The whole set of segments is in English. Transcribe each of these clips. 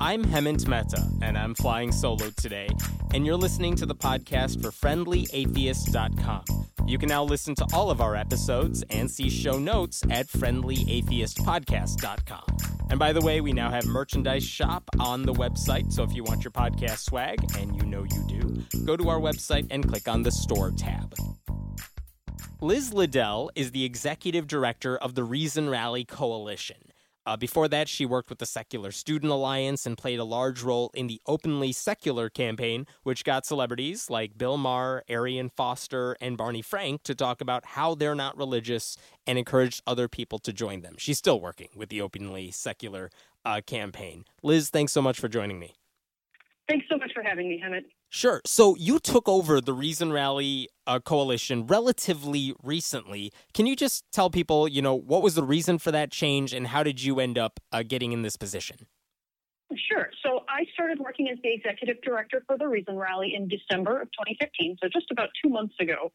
I'm Hemant Mehta, and I'm flying solo today, and you're listening to the podcast for FriendlyAtheist.com. You can now listen to all of our episodes and see show notes at FriendlyAtheistPodcast.com. And by the way, we now have merchandise shop on the website, so if you want your podcast swag, and you know you do, go to our website and click on the store tab. Lyz Liddell is the executive director of the Reason Rally Coalition. Uh, before that, she worked with the Secular Student Alliance and played a large role in the Openly Secular campaign, which got celebrities like Bill Maher, Arian Foster, and Barney Frank to talk about how they're not religious and encouraged other people to join them. She's still working with the Openly Secular uh, campaign. Lyz, thanks so much for joining me. Thanks so much for having me, Hemant. Sure. So you took over the Reason Rally uh, coalition relatively recently. Can you just tell people, you know, what was the reason for that change and how did you end up uh, getting in this position? Sure. So I started working as the executive director for the Reason Rally in December of 2015, so just about two months ago.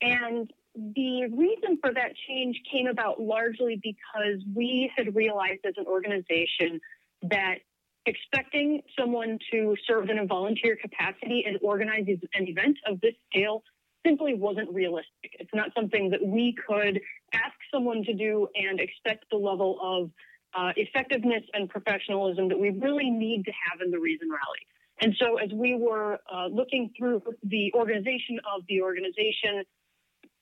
And the reason for that change came about largely because we had realized as an organization that expecting someone to serve in a volunteer capacity and organize an event of this scale simply wasn't realistic. It's not something that we could ask someone to do and expect the level of uh, effectiveness and professionalism that we really need to have in the Reason Rally. And so, as we were uh, looking through the organization of the organization,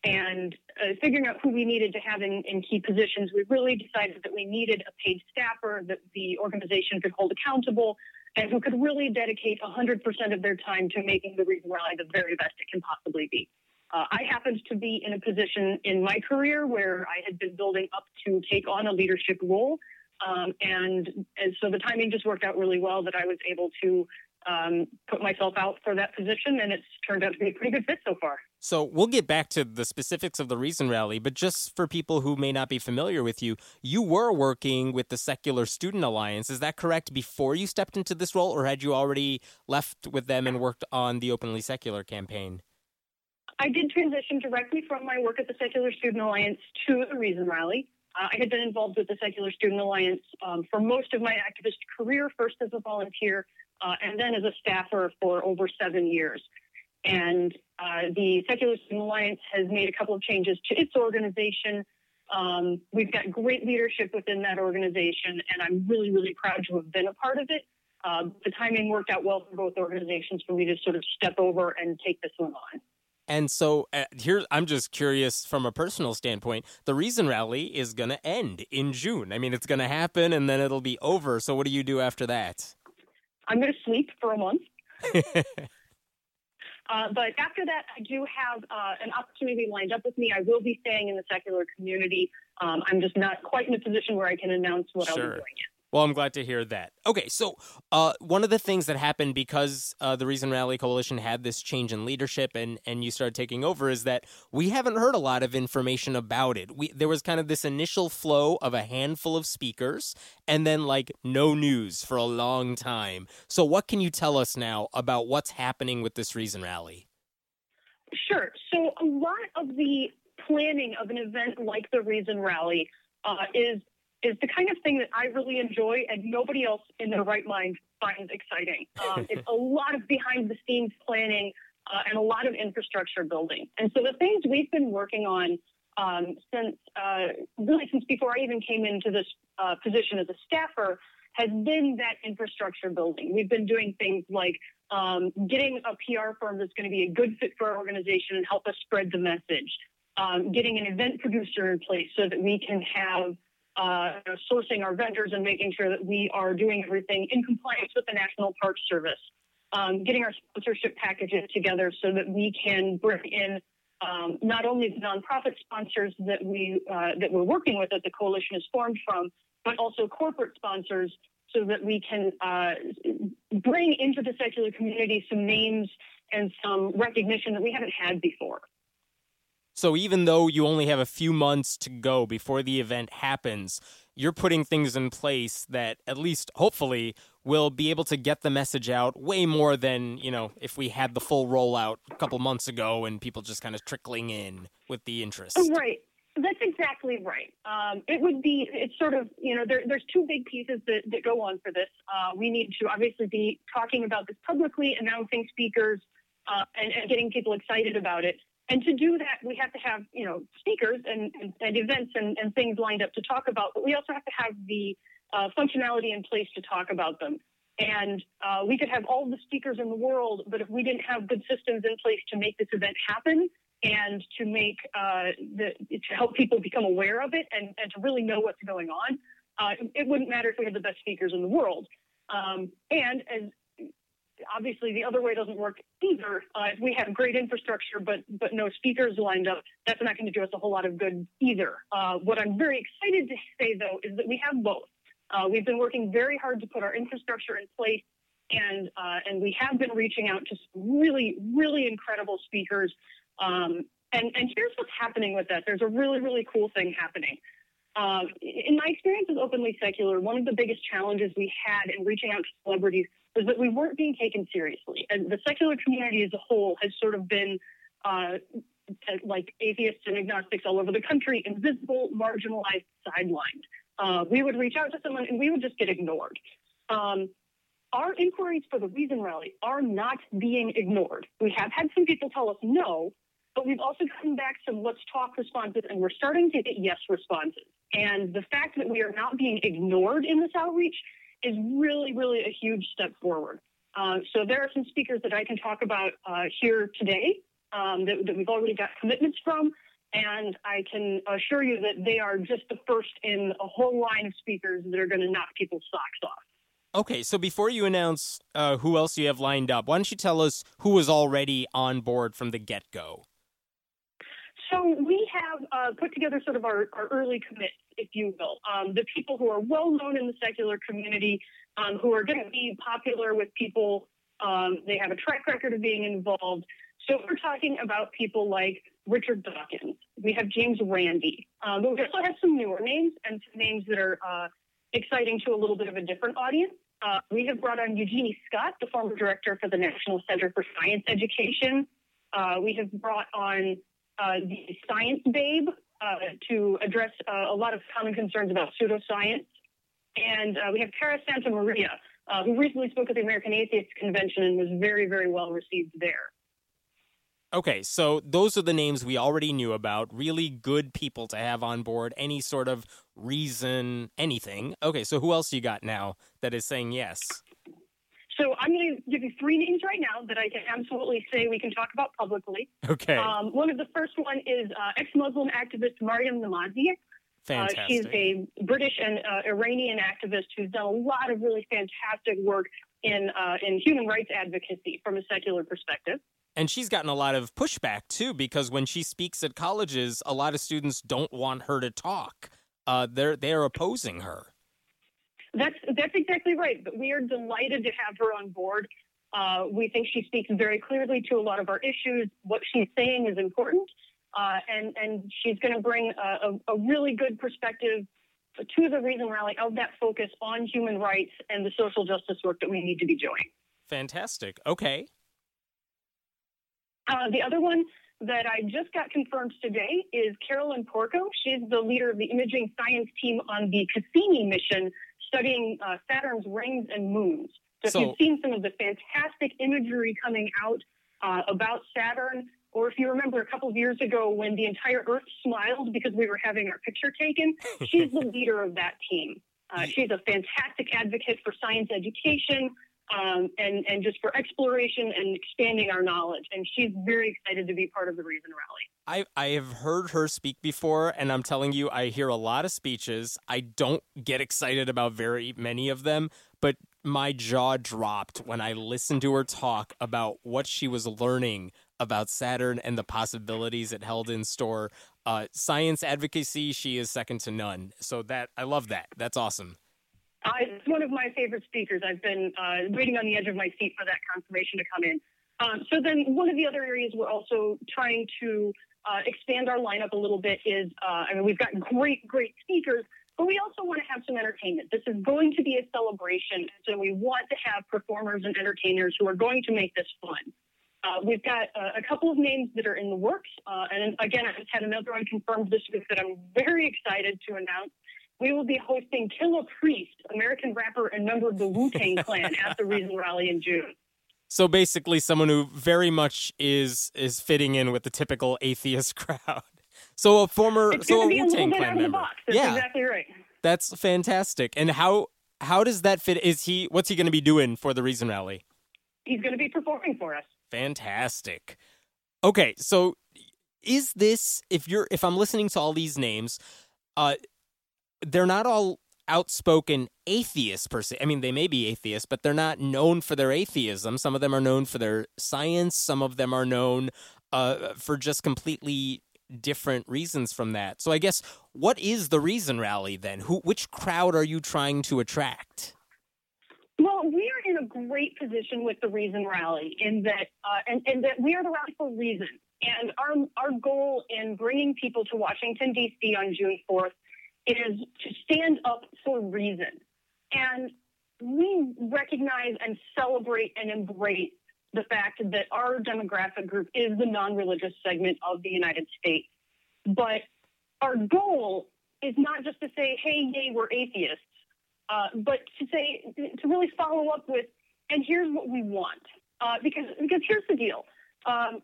and uh, figuring out who we needed to have in, in, key positions, we really decided that we needed a paid staffer that the organization could hold accountable and who could really dedicate 100% of their time to making the Reason Rally the very best it can possibly be. Uh, I happened to be in a position in my career where I had been building up to take on a leadership role. Um, and, and so the timing just worked out really well that I was able to um, put myself out for that position, and it's turned out to be a pretty good fit so far. So we'll get back to the specifics of the Reason Rally, but just for people who may not be familiar with you, you were working with the Secular Student Alliance. Is that correct before you stepped into this role, or had you already left with them and worked on the Openly Secular campaign? I did transition directly from my work at the Secular Student Alliance to the Reason Rally. Uh, I had been involved with the Secular Student Alliance um, for most of my activist career, first as a volunteer, uh, and then as a staffer for over seven years. And uh, the Secular Student Alliance has made a couple of changes to its organization. Um, we've got great leadership within that organization, and I'm really, really proud to have been a part of it. Uh, the timing worked out well for both organizations for me to sort of step over and take this one on. And so uh, here, I'm just curious from a personal standpoint. The Reason Rally is going to end in June. I mean, it's going to happen and then it'll be over. So, what do you do after that? I'm going to sleep for a month. Uh, but after that, I do have uh, an opportunity lined up with me. I will be staying in the secular community. Um, I'm just not quite in a position where I can announce what sure. I'll be doing yet. Well, I'm glad to hear that. Okay, so uh, one of the things that happened because uh, the Reason Rally Coalition had this change in leadership and, and you started taking over is that we haven't heard a lot of information about it. We there was kind of this initial flow of a handful of speakers and then like no news for a long time. So what can you tell us now about what's happening with this Reason Rally? Sure. So a lot of the planning of an event like the Reason Rally uh, is is the kind of thing that I really enjoy and nobody else in their right mind finds exciting. Um, it's a lot of behind the scenes planning uh, and a lot of infrastructure building. And so the things we've been working on um, since uh, really since before I even came into this uh, position as a staffer has been that infrastructure building. We've been doing things like um, getting a PR firm that's going to be a good fit for our organization and help us spread the message. Um, getting an event producer in place so that we can have uh, sourcing our vendors and making sure that we are doing everything in compliance with the National Park Service. Um, getting our sponsorship packages together so that we can bring in um, not only the nonprofit sponsors that we uh, that we're working with that the coalition is formed from, but also corporate sponsors so that we can uh, bring into the secular community some names and some recognition that we haven't had before. So even though you only have a few months to go before the event happens, you're putting things in place that at least hopefully will be able to get the message out way more than, you know, if we had the full rollout a couple months ago and people just kind of trickling in with the interest. Right. That's exactly right. Um, it would be, it's sort of, you know, there, there's two big pieces that, that go on for this. Uh, we need to obviously be talking about this publicly, announcing speakers, uh, and, and, getting people excited about it. And to do that, we have to have, you know, speakers and, and, and events and, and, things lined up to talk about, but we also have to have the uh, functionality in place to talk about them. And uh, we could have all the speakers in the world, but if we didn't have good systems in place to make this event happen, and to make uh, the, to help people become aware of it and, and to really know what's going on. Uh, it wouldn't matter if we had the best speakers in the world. Um, and as obviously the other way doesn't work either. Uh, if we have great infrastructure but but no speakers lined up, that's not going to do us a whole lot of good either. Uh, what I'm very excited to say though is that we have both. Uh, we've been working very hard to put our infrastructure in place, and uh, and we have been reaching out to really really incredible speakers um, and, and here's what's happening with that. There's a really, really cool thing happening. Um, in my experience as openly secular, one of the biggest challenges we had in reaching out to celebrities was that we weren't being taken seriously. And the secular community as a whole has sort of been uh, like atheists and agnostics all over the country, invisible, marginalized, sidelined. Uh, we would reach out to someone and we would just get ignored. Um, our inquiries for the Reason Rally are not being ignored. We have had some people tell us no, but we've also gotten back some let's talk responses, and we're starting to get yes responses. And the fact that we are not being ignored in this outreach is really, really a huge step forward. Uh, so there are some speakers that I can talk about uh, here today um, that, that we've already got commitments from. And I can assure you that they are just the first in a whole line of speakers that are going to knock people's socks off. Okay, so before you announce uh, who else you have lined up, why don't you tell us who was already on board from the get go? So we have uh, put together sort of our, our early commits, will. Um, the people who are well known in the secular community, um, who are going to be popular with people. Um, they have a track record of being involved. So we're talking about people like Richard Dawkins. We have James Randi. Um, but we also have some newer names and some names that are uh, exciting to a little bit of a different audience. Uh, we have brought on Eugenie Scott, the former director for the National Center for Science Education. Uh, we have brought on uh, the Science Babe to address uh, a lot of common concerns about pseudoscience. And uh, we have Cara Santa Maria, who recently spoke at the American Atheist Convention and was very, very well received there. Okay, so those are the names we already knew about. Really good people to have on board. Any sort of reason, anything. Okay, so who else you got now that is saying yes? So I'm going to give you three names right now that I can absolutely say we can talk about publicly. Okay. Um, one of the first one is uh, ex-Muslim activist Maryam Namazie. Fantastic. Uh, she's a British and uh, Iranian activist who's done a lot of really fantastic work in uh, in human rights advocacy from a secular perspective. And she's gotten a lot of pushback too, because when she speaks at colleges, a lot of students don't want her to talk. Uh, they're they're opposing her. That's that's exactly right. But we are delighted to have her on board. Uh, we think she speaks very clearly to a lot of our issues. What she's saying is important, uh, and and she's going to bring a, a, a, really good perspective to the Reason Rally of that focus on human rights and the social justice work that we need to be doing. Fantastic. Okay. Uh, the other one that I just got confirmed today is Carolyn Porco. She's the leader of the imaging science team on the Cassini mission studying uh, Saturn's rings and moons. So, so, if you've seen some of the fantastic imagery coming out uh, about Saturn, or if you remember a couple of years ago when the entire Earth smiled because we were having our picture taken, she's the leader of that team. Uh, she's a fantastic advocate for science education, um, and, and just for exploration and expanding our knowledge. And she's very excited to be part of the Reason Rally. I, I have heard her speak before, and I'm telling you, I hear a lot of speeches. I don't get excited about very many of them, but my jaw dropped when I listened to her talk about what she was learning about Saturn and the possibilities it held in store. Uh, science advocacy, she is second to none. So that I love that. That's awesome. Uh, it's one of my favorite speakers. I've been uh, waiting on the edge of my seat for that confirmation to come in. Um, so then one of the other areas we're also trying to uh, expand our lineup a little bit is, uh, I mean, we've got great, great speakers, but we also want to have some entertainment. This is going to be a celebration, so we want to have performers and entertainers who are going to make this fun. Uh, we've got uh, a couple of names that are in the works. Uh, and again, I just had another one confirmed this week that I'm very excited to announce. We will be hosting Killah Priest, American rapper and member of the Wu Tang Clan, at the Reason Rally in June. So basically, someone who very much is is fitting in with the typical atheist crowd. So a former, it's so a Wu Tang Clan member. That's yeah, exactly right. That's fantastic. And how how does that fit? Is he what's he going to be doing for the Reason Rally? He's going to be performing for us. Fantastic. Okay, so is this if you're if I'm listening to all these names, uh they're not all outspoken atheists per se. I mean, they may be atheists, but they're not known for their atheism. Some of them are known for their science. Some of them are known uh, for just completely different reasons from that. So I guess what is the reason rally then? Who which crowd are you trying to attract? Well, we are in a great position with the Reason Rally in that, uh, and, and that we are the rally for reason. And our our goal in bringing people to Washington D.C. on June 4th is to stand up for reason. And we recognize and celebrate and embrace the fact that our demographic group is the non religious segment of the United States. But our goal is not just to say, hey, yay, we're atheists, uh, but to say, to really follow up with, and here's what we want. Uh, because, because here's the deal. Um,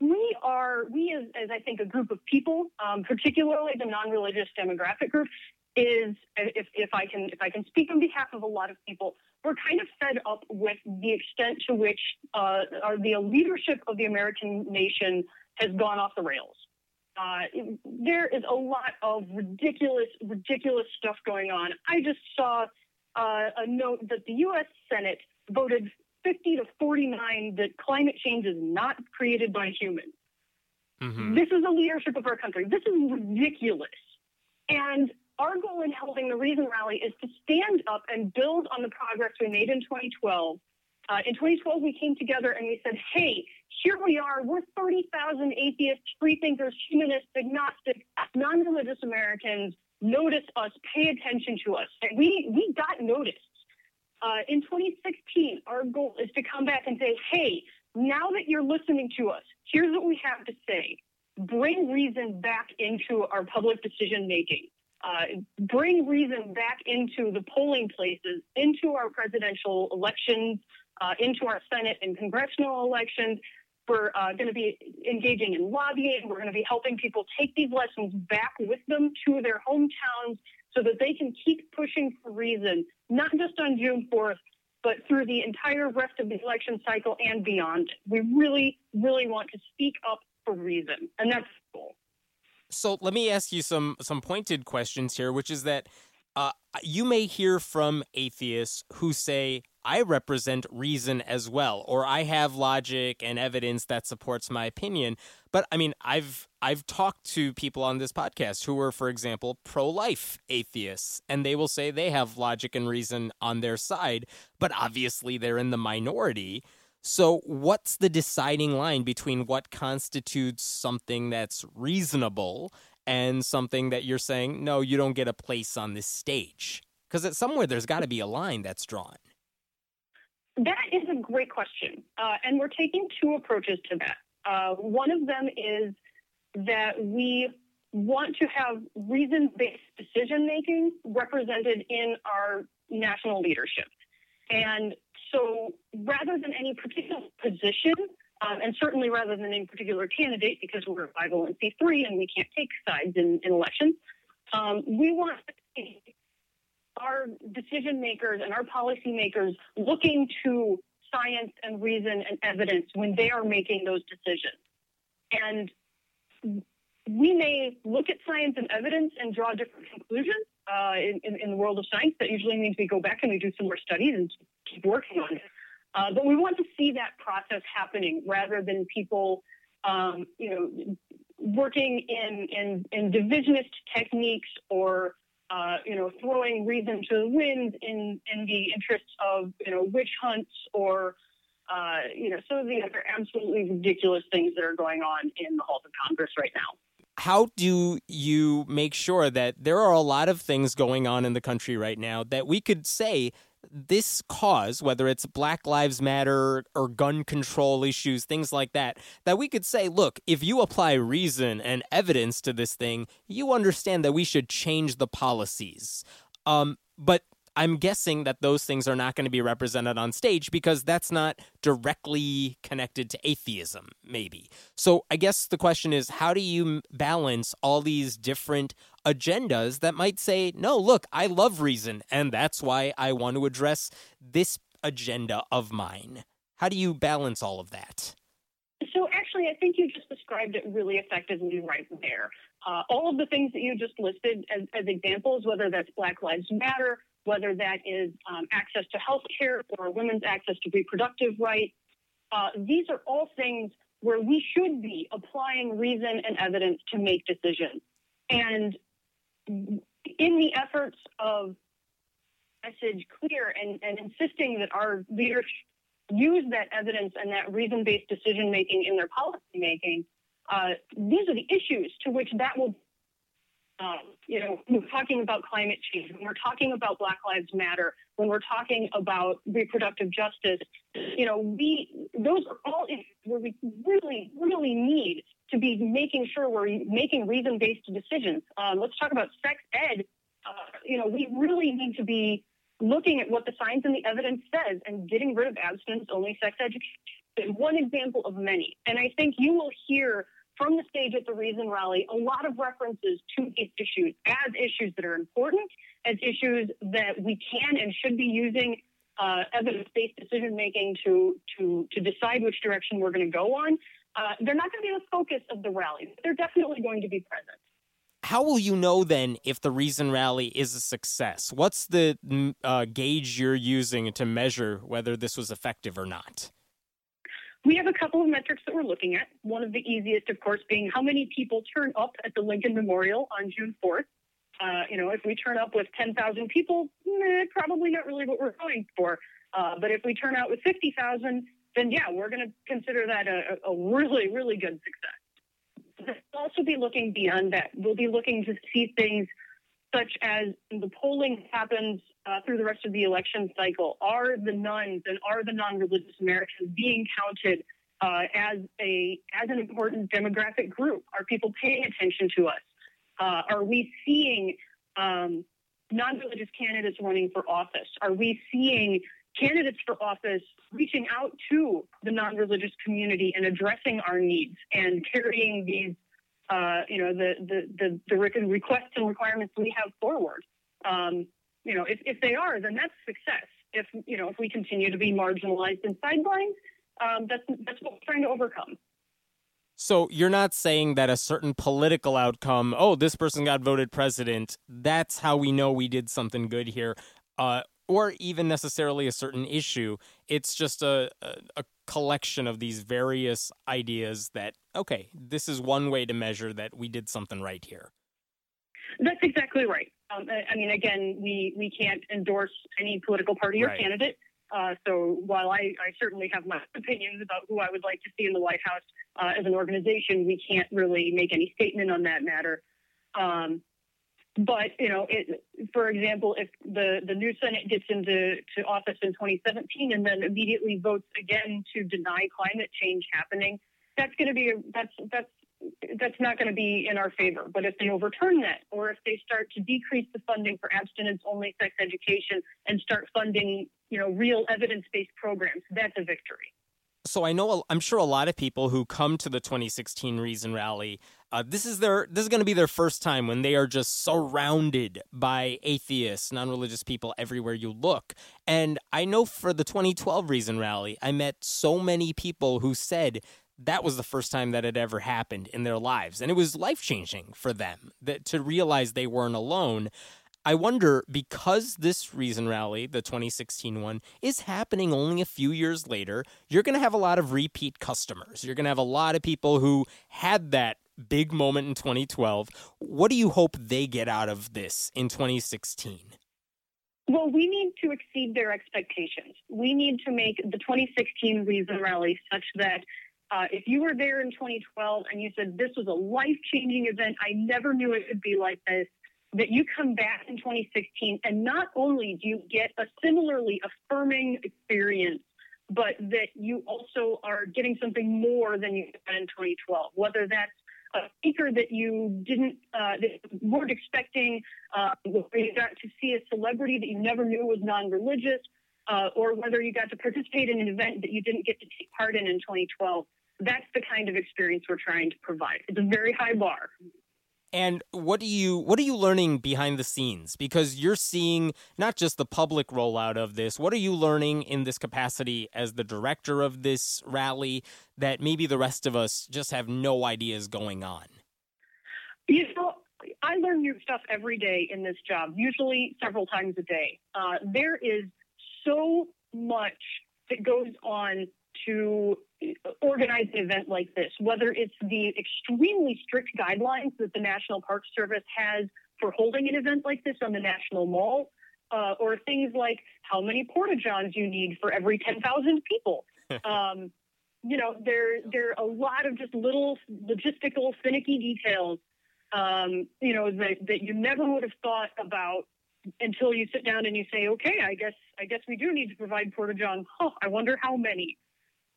we are, we as, as, I think a group of people, um, particularly the non-religious demographic group, is if, if I can if I can speak on behalf of a lot of people, we're kind of fed up with the extent to which uh, the leadership of the American nation has gone off the rails. Uh, there is a lot of ridiculous, ridiculous stuff going on. I just saw uh, a note that the U.S. Senate voted 50 to 49 that climate change is not created by humans. Mm-hmm. This is the leadership of our country. This is ridiculous. And our goal in holding the Reason Rally is to stand up and build on the progress we made in 2012. Uh, in 2012, we came together and we said, hey, here we are. We're 30,000 atheists, freethinkers, humanists, agnostics, non religious Americans. Notice us, pay attention to us. And we, we got noticed. Uh, in 2016, our goal is to come back and say, hey, now that you're listening to us, here's what we have to say. Bring reason back into our public decision making. Uh, bring reason back into the polling places, into our presidential elections, uh, into our Senate and congressional elections. We're uh, going to be engaging in lobbying. We're going to be helping people take these lessons back with them to their hometowns so that they can keep pushing for reason, not just on June 4th, but through the entire rest of the election cycle and beyond. We really, really want to speak up for reason, and that's the goal. So let me ask you some some pointed questions here, which is that uh, you may hear from atheists who say, I represent reason as well, or I have logic and evidence that supports my opinion. But I mean, I've I've talked to people on this podcast who are, for example, pro-life atheists, and they will say they have logic and reason on their side, but obviously they're in the minority. So, what's the deciding line between what constitutes something that's reasonable and something that you're saying, no, you don't get a place on this stage? Because somewhere there's got to be a line that's drawn. That is a great question. Uh, and we're taking two approaches to that. Uh, one of them is that we want to have reason based decision making represented in our national leadership. And so rather than any particular position, um, and certainly rather than any particular candidate, because we're a 501c3 and we can't take sides in, in elections, um, we want our decision makers and our policymakers looking to science and reason and evidence when they are making those decisions. And we may look at science and evidence and draw different conclusions uh, in, in, in, the world of science. That usually means we go back and we do some more studies and keep working on it. Uh, but we want to see that process happening rather than people, um, you know, working in, in, in divisionist techniques or uh, you know, throwing reason to the wind in, in the interests of, you know, witch hunts or, uh, you know, some of the other absolutely ridiculous things that are going on in the halls of Congress right now. How do you make sure that there are a lot of things going on in the country right now that we could say this cause, whether it's Black Lives Matter or gun control issues, things like that, that we could say, look, if you apply reason and evidence to this thing, you understand that we should change the policies. Um, but I'm guessing that those things are not going to be represented on stage because that's not directly connected to atheism, maybe. So I guess the question is how do you balance all these different agendas that might say, no, look, I love reason, and that's why I want to address this agenda of mine? How do you balance all of that? So, actually, I think you just described it really effectively right there. Uh, all of the things that you just listed as, as examples, whether that's Black Lives Matter, whether that is um, access to health care or women's access to reproductive rights. Uh, these are all things where we should be applying reason and evidence to make decisions. And in the efforts of message clear and, and insisting that our leaders use that evidence and that reason-based decision making in their policy making, uh, these are the issues to which that will um, you know, we're talking about climate change, when we're talking about Black Lives Matter, when we're talking about reproductive justice, you know, we those are all issues where we really, really need to be making sure we're making reason-based decisions. Um, let's talk about sex ed. Uh, you know, we really need to be looking at what the science and the evidence says and getting rid of abstinence-only sex education. One example of many, and I think you will hear from the stage at the Reason Rally a lot of references to these issues as issues that are important, as issues that we can and should be using uh, evidence-based decision making to to to decide which direction we're going to go on. Uh, they're not going to be the focus of the rally. But they're definitely going to be present. How will you know then if the Reason Rally is a success? What's the uh, gauge you're using to measure whether this was effective or not? We have a couple of metrics that we're looking at. One of the easiest, of course, being how many people turn up at the Lincoln Memorial on June 4th. Uh, you know, if we turn up with 10,000 people, eh, probably not really what we're going for. Uh, but if we turn out with 50,000, then yeah, we're going to consider that a, a, really, really good success. We'll also be looking beyond that. We'll be looking to see things such as the polling happens uh, through the rest of the election cycle. Are the nuns and are the non-religious Americans being counted uh, as a as an important demographic group? Are people paying attention to us? Uh, are we seeing um, non-religious candidates running for office? Are we seeing candidates for office reaching out to the non-religious community and addressing our needs and carrying these uh, you know, the, the, the, the, requests and requirements we have forward. Um, you know, if, if they are, then that's success. If, you know, if we continue to be marginalized and sidelined, um, that's, that's what we're trying to overcome. So you're not saying that a certain political outcome, oh, this person got voted president, that's how we know we did something good here. Uh, or even necessarily a certain issue. It's just a, a, a, collection of these various ideas that, okay, this is one way to measure that we did something right here. That's exactly right. Um, I mean, again, we, we can't endorse any political party or right. candidate. Uh, so while I, I, certainly have my opinions about who I would like to see in the White House uh, as an organization, we can't really make any statement on that matter. Um, but you know, it, for example, if the the new Senate gets into to office in 2017 and then immediately votes again to deny climate change happening, that's going to be a, that's that's that's not going to be in our favor. But if they overturn that, or if they start to decrease the funding for abstinence-only sex education and start funding, you know, real evidence-based programs, that's a victory so I know I'm sure a lot of people who come to the 2016 Reason Rally, uh, this is their this is going to be their first time when they are just surrounded by atheists, non-religious people everywhere you look. And I know for the 2012 Reason Rally, I met so many people who said that was the first time that had ever happened in their lives, and it was life changing for them that to realize they weren't alone. I wonder because this Reason Rally, the 2016 one, is happening only a few years later, you're going to have a lot of repeat customers. You're going to have a lot of people who had that big moment in 2012. What do you hope they get out of this in 2016? Well, we need to exceed their expectations. We need to make the 2016 Reason Rally such that uh, if you were there in 2012 and you said this was a life changing event, I never knew it would be like this, that you come back in 2016 and not only do you get a similarly affirming experience, but that you also are getting something more than you got in 2012, whether that's a speaker that you didn't uh, that weren't expecting, uh, you got to see a celebrity that you never knew was non-religious, uh, or whether you got to participate in an event that you didn't get to take part in in 2012. That's the kind of experience we're trying to provide. It's a very high bar. And what do you what are you learning behind the scenes? Because you're seeing not just the public rollout of this. What are you learning in this capacity as the director of this rally that maybe the rest of us just have no idea is going on? You know, I learn new stuff every day in this job, usually several times a day. Uh, there is so much that goes on to organize an event like this, whether it's the extremely strict guidelines that the National Park Service has for holding an event like this on the National Mall, uh, or things like how many porta johns you need for every 10,000 people. um, you know, there there are a lot of just little logistical, finicky details. Um, you know that that you never would have thought about until you sit down and you say, okay, I guess I guess we do need to provide porta johns. Huh, I wonder how many.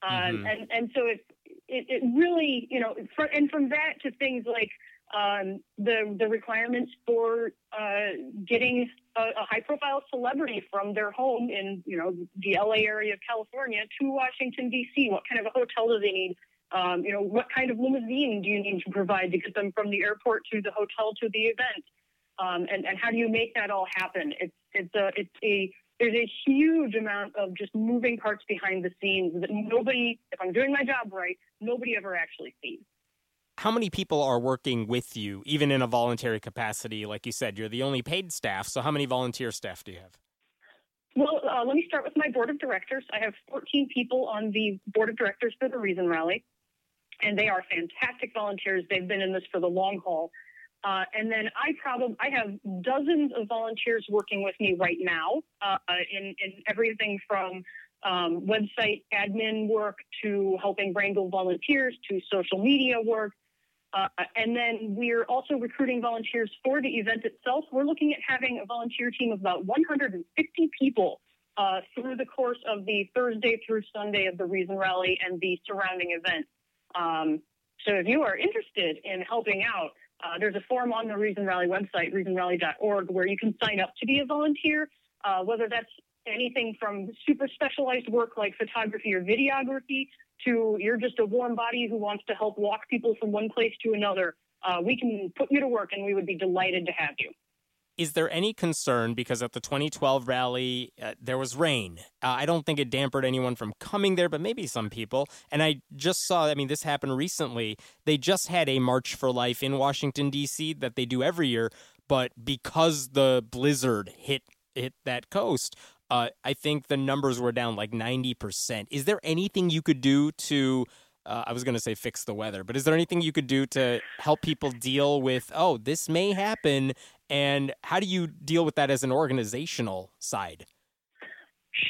Um, mm-hmm. and and so it, it, it really you know for, and from that to things like um, the the requirements for uh, getting a, a, high profile celebrity from their home in you know the LA area of California to Washington D.C. What kind of a hotel do they need? Um, you know what kind of limousine do you need to provide to get them from the airport to the hotel to the event? Um, and and how do you make that all happen? It's it's a it's a there's a huge amount of just moving parts behind the scenes that nobody, if I'm doing my job right, nobody ever actually sees. How many people are working with you, even in a voluntary capacity? Like you said, you're the only paid staff. So, how many volunteer staff do you have? Well, uh, let me start with my board of directors. I have 14 people on the board of directors for the Reason Rally, and they are fantastic volunteers. They've been in this for the long haul. Uh, and then I probably I have dozens of volunteers working with me right now uh, in, in everything from um, website admin work to helping wrangle volunteers to social media work. Uh, and then we're also recruiting volunteers for the event itself. We're looking at having a volunteer team of about 150 people uh, through the course of the Thursday through Sunday of the Reason Rally and the surrounding event. Um, so if you are interested in helping out, uh, there's a form on the Reason Rally website, reasonrally.org, where you can sign up to be a volunteer, uh, whether that's anything from super specialized work like photography or videography to you're just a warm body who wants to help walk people from one place to another. Uh, we can put you to work and we would be delighted to have you. Is there any concern because at the 2012 rally uh, there was rain? Uh, I don't think it dampened anyone from coming there, but maybe some people. And I just saw, I mean, this happened recently. They just had a March for Life in Washington, D.C. that they do every year. But because the blizzard hit hit that coast, uh, I think the numbers were down like 90%. Is there anything you could do to uh, I was going to say fix the weather, but is there anything you could do to help people deal with, oh, this may happen? And how do you deal with that as an organizational side?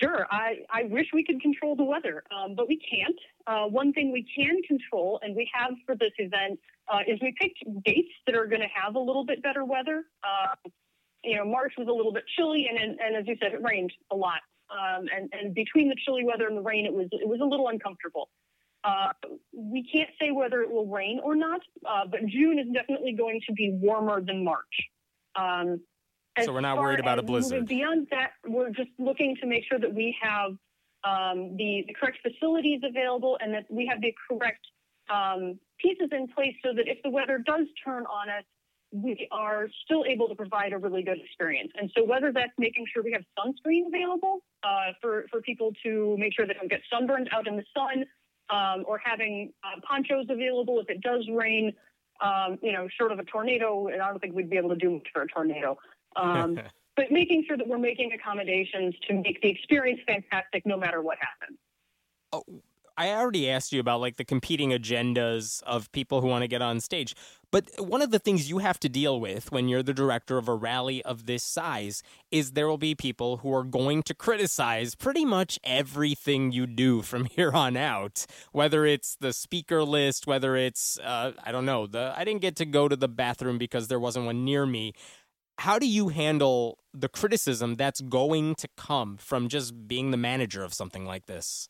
Sure. I, I wish we could control the weather, um, but we can't. Uh, one thing we can control, and we have for this event, uh, is we picked dates that are going to have a little bit better weather. Uh, you know, March was a little bit chilly, and, and, and as you said, it rained a lot. Um, and, and between the chilly weather and the rain, it was it was a little uncomfortable. Uh, we can't say whether it will rain or not, uh, but June is definitely going to be warmer than March. Um, so we're not worried about a blizzard. Beyond that, we're just looking to make sure that we have um, the, the, correct facilities available and that we have the correct um, pieces in place so that if the weather does turn on us, we are still able to provide a really good experience. And so whether that's making sure we have sunscreen available uh, for, for people to make sure they don't get sunburned out in the sun, um, or having uh, ponchos available if it does rain. Um, you know, short of a tornado, and I don't think we'd be able to do much for a tornado. Um, but making sure that we're making accommodations to make the experience fantastic no matter what happens. Oh, I already asked you about like the competing agendas of people who want to get on stage. But one of the things you have to deal with when you're the director of a rally of this size is there will be people who are going to criticize pretty much everything you do from here on out. Whether it's the speaker list, whether it's uh, I don't know, the I didn't get to go to the bathroom because there wasn't one near me. how do you handle the criticism that's going to come from just being the manager of something like this?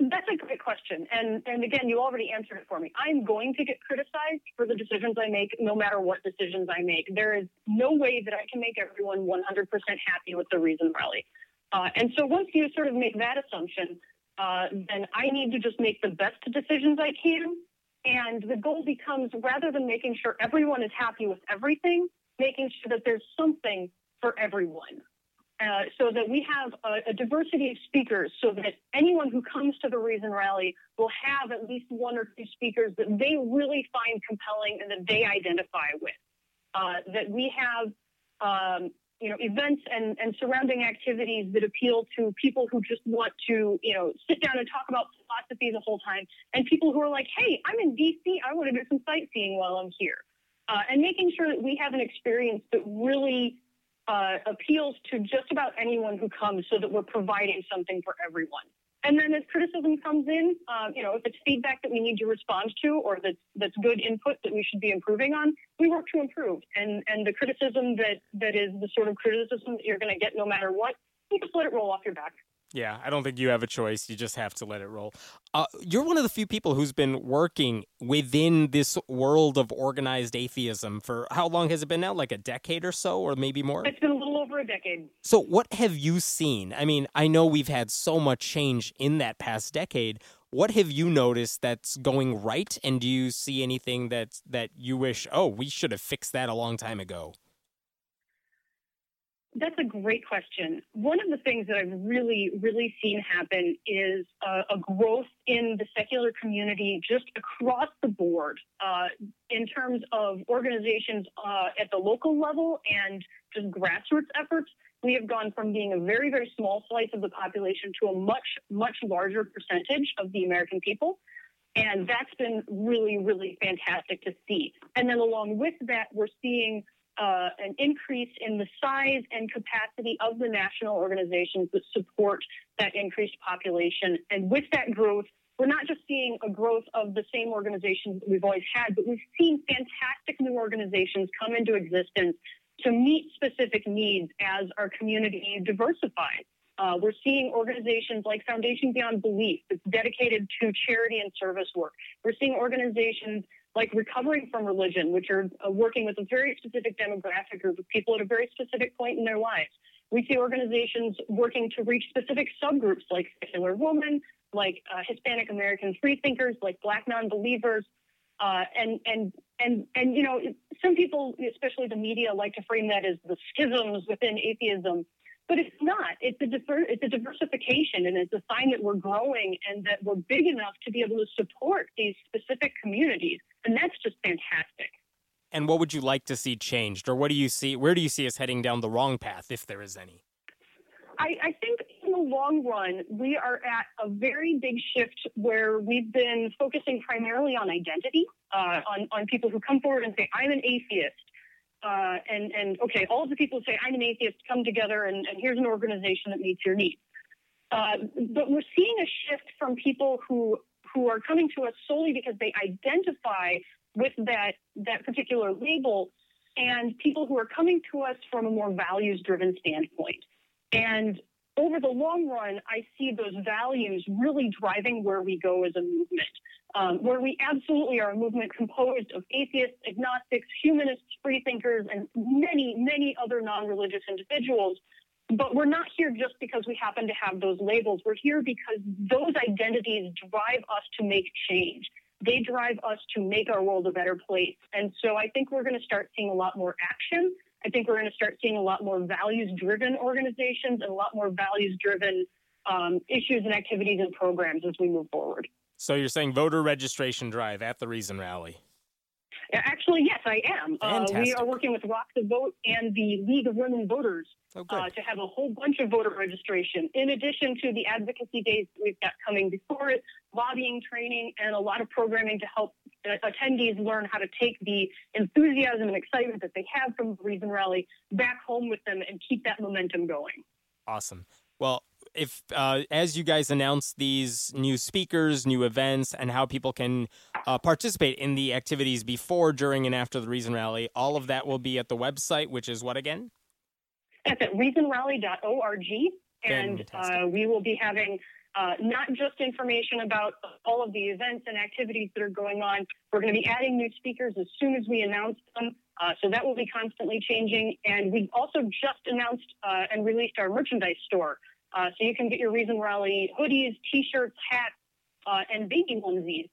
That's a great question. And, and again, you already answered it for me. I'm going to get criticized for the decisions I make, no matter what decisions I make. There is no way that I can make everyone 100% happy with the reason rally. Uh, and so once you sort of make that assumption, uh, then I need to just make the best decisions I can. And the goal becomes rather than making sure everyone is happy with everything, making sure that there's something for everyone. Uh, so that we have a, a, diversity of speakers so that anyone who comes to the Reason Rally will have at least one or two speakers that they really find compelling and that they identify with. Uh, that we have um, you know, events and, and surrounding activities that appeal to people who just want to, you know, sit down and talk about philosophy the whole time, and people who are like, hey, I'm in DC, I want to do some sightseeing while I'm here. Uh, and making sure that we have an experience that really uh, appeals to just about anyone who comes so that we're providing something for everyone. And then as criticism comes in, um, you know, if it's feedback that we need to respond to or that's, that's good input that we should be improving on, we work to improve. And, and the criticism that, that is the sort of criticism that you're going to get no matter what, you just let it roll off your back. Yeah, I don't think you have a choice. You just have to let it roll. Uh, you're one of the few people who's been working within this world of organized atheism for how long has it been now? Like a decade or so, or maybe more? It's been a little over a decade. So, what have you seen? I mean, I know we've had so much change in that past decade. What have you noticed that's going right? And do you see anything that, that you wish, oh, we should have fixed that a long time ago? That's a great question. One of the things that I've really, really seen happen is uh, a growth in the secular community just across the board uh, in terms of organizations uh, at the local level and just grassroots efforts. We have gone from being a very, very small slice of the population to a much, much larger percentage of the American people. And that's been really, really fantastic to see. And then along with that, we're seeing uh, an increase in the size and capacity of the national organizations that support that increased population. And with that growth, we're not just seeing a growth of the same organizations that we've always had, but we've seen fantastic new organizations come into existence to meet specific needs as our community diversifies. Uh, we're seeing organizations like Foundation Beyond Belief that's dedicated to charity and service work. We're seeing organizations like recovering from religion, which are uh, working with a very specific demographic group of people at a very specific point in their lives. We see organizations working to reach specific subgroups like secular women, like uh, Hispanic American freethinkers, like Black non-believers, uh, and and and and you know, some people, especially the media, like to frame that as the schisms within atheism. But it's not. It's a diver- it's a diversification, and it's a sign that we're growing and that we're big enough to be able to support these specific communities, and that's just fantastic. And what would you like to see changed, or what do you see? Where do you see us heading down the wrong path, if there is any? I, I think in the long run, we are at a very big shift where we've been focusing primarily on identity, uh, on on people who come forward and say, "I'm an atheist." Uh, and and okay, all the people say I'm an atheist come together, and, and here's an organization that meets your needs. Uh, but we're seeing a shift from people who who are coming to us solely because they identify with that that particular label, and people who are coming to us from a more values driven standpoint. And over the long run, I see those values really driving where we go as a movement, um, where we absolutely are a movement composed of atheists, agnostics, humanists, freethinkers, and many, many other non religious individuals. But we're not here just because we happen to have those labels. We're here because those identities drive us to make change. They drive us to make our world a better place. And so I think we're going to start seeing a lot more action I think we're going to start seeing a lot more values driven organizations and a lot more values driven um, issues and activities and programs as we move forward. So you're saying voter registration drive at the Reason Rally? Actually, yes, I am. Uh, we are working with Rock the Vote and the League of Women Voters oh, uh, to have a whole bunch of voter registration, in addition to the advocacy days that we've got coming before it, lobbying training, and a lot of programming to help uh, attendees learn how to take the enthusiasm and excitement that they have from the Reason Rally back home with them and keep that momentum going. Awesome. Well, if uh, as you guys announce these new speakers, new events, and how people can uh, participate in the activities before, during, and after the Reason Rally, all of that will be at the website, which is what again? That's at reasonrally.org, and uh, we will be having uh, not just information about all of the events and activities that are going on. We're going to be adding new speakers as soon as we announce them. Uh, so that will be constantly changing. And we also just announced uh, and released our merchandise store. Uh, so you can get your Reason Rally hoodies, t-shirts, hats, uh, and baby onesies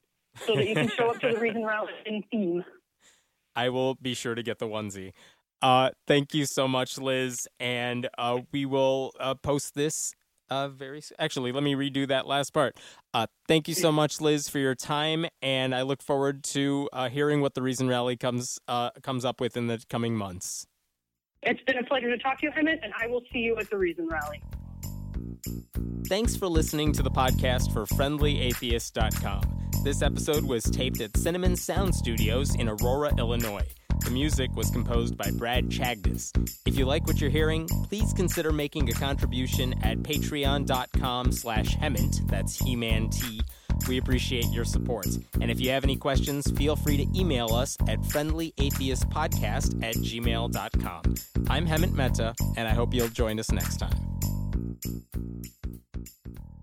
so that you can show up to the Reason Rally in theme. I will be sure to get the onesie. Uh, thank you so much, Lyz. And uh, we will uh, post this uh, very soon. actually. Let me redo that last part. Uh, thank you so much, Lyz, for your time, and I look forward to uh, hearing what the Reason Rally comes uh, comes up with in the coming months. It's been a pleasure to talk to you, Hemant, and I will see you at the Reason Rally. Thanks for listening to the podcast for FriendlyAtheist.com. This episode was taped at Cinnamon Sound Studios in Aurora, Illinois. The music was composed by Brad Chagdis. If you like what you're hearing, please consider making a contribution at patreon.com slash hemant, that's He-Man T. We appreciate your support. And if you have any questions, feel free to email us at friendlyatheistpodcast at gmail.com. I'm Hemant Mehta, and I hope you'll join us next time. Thank you.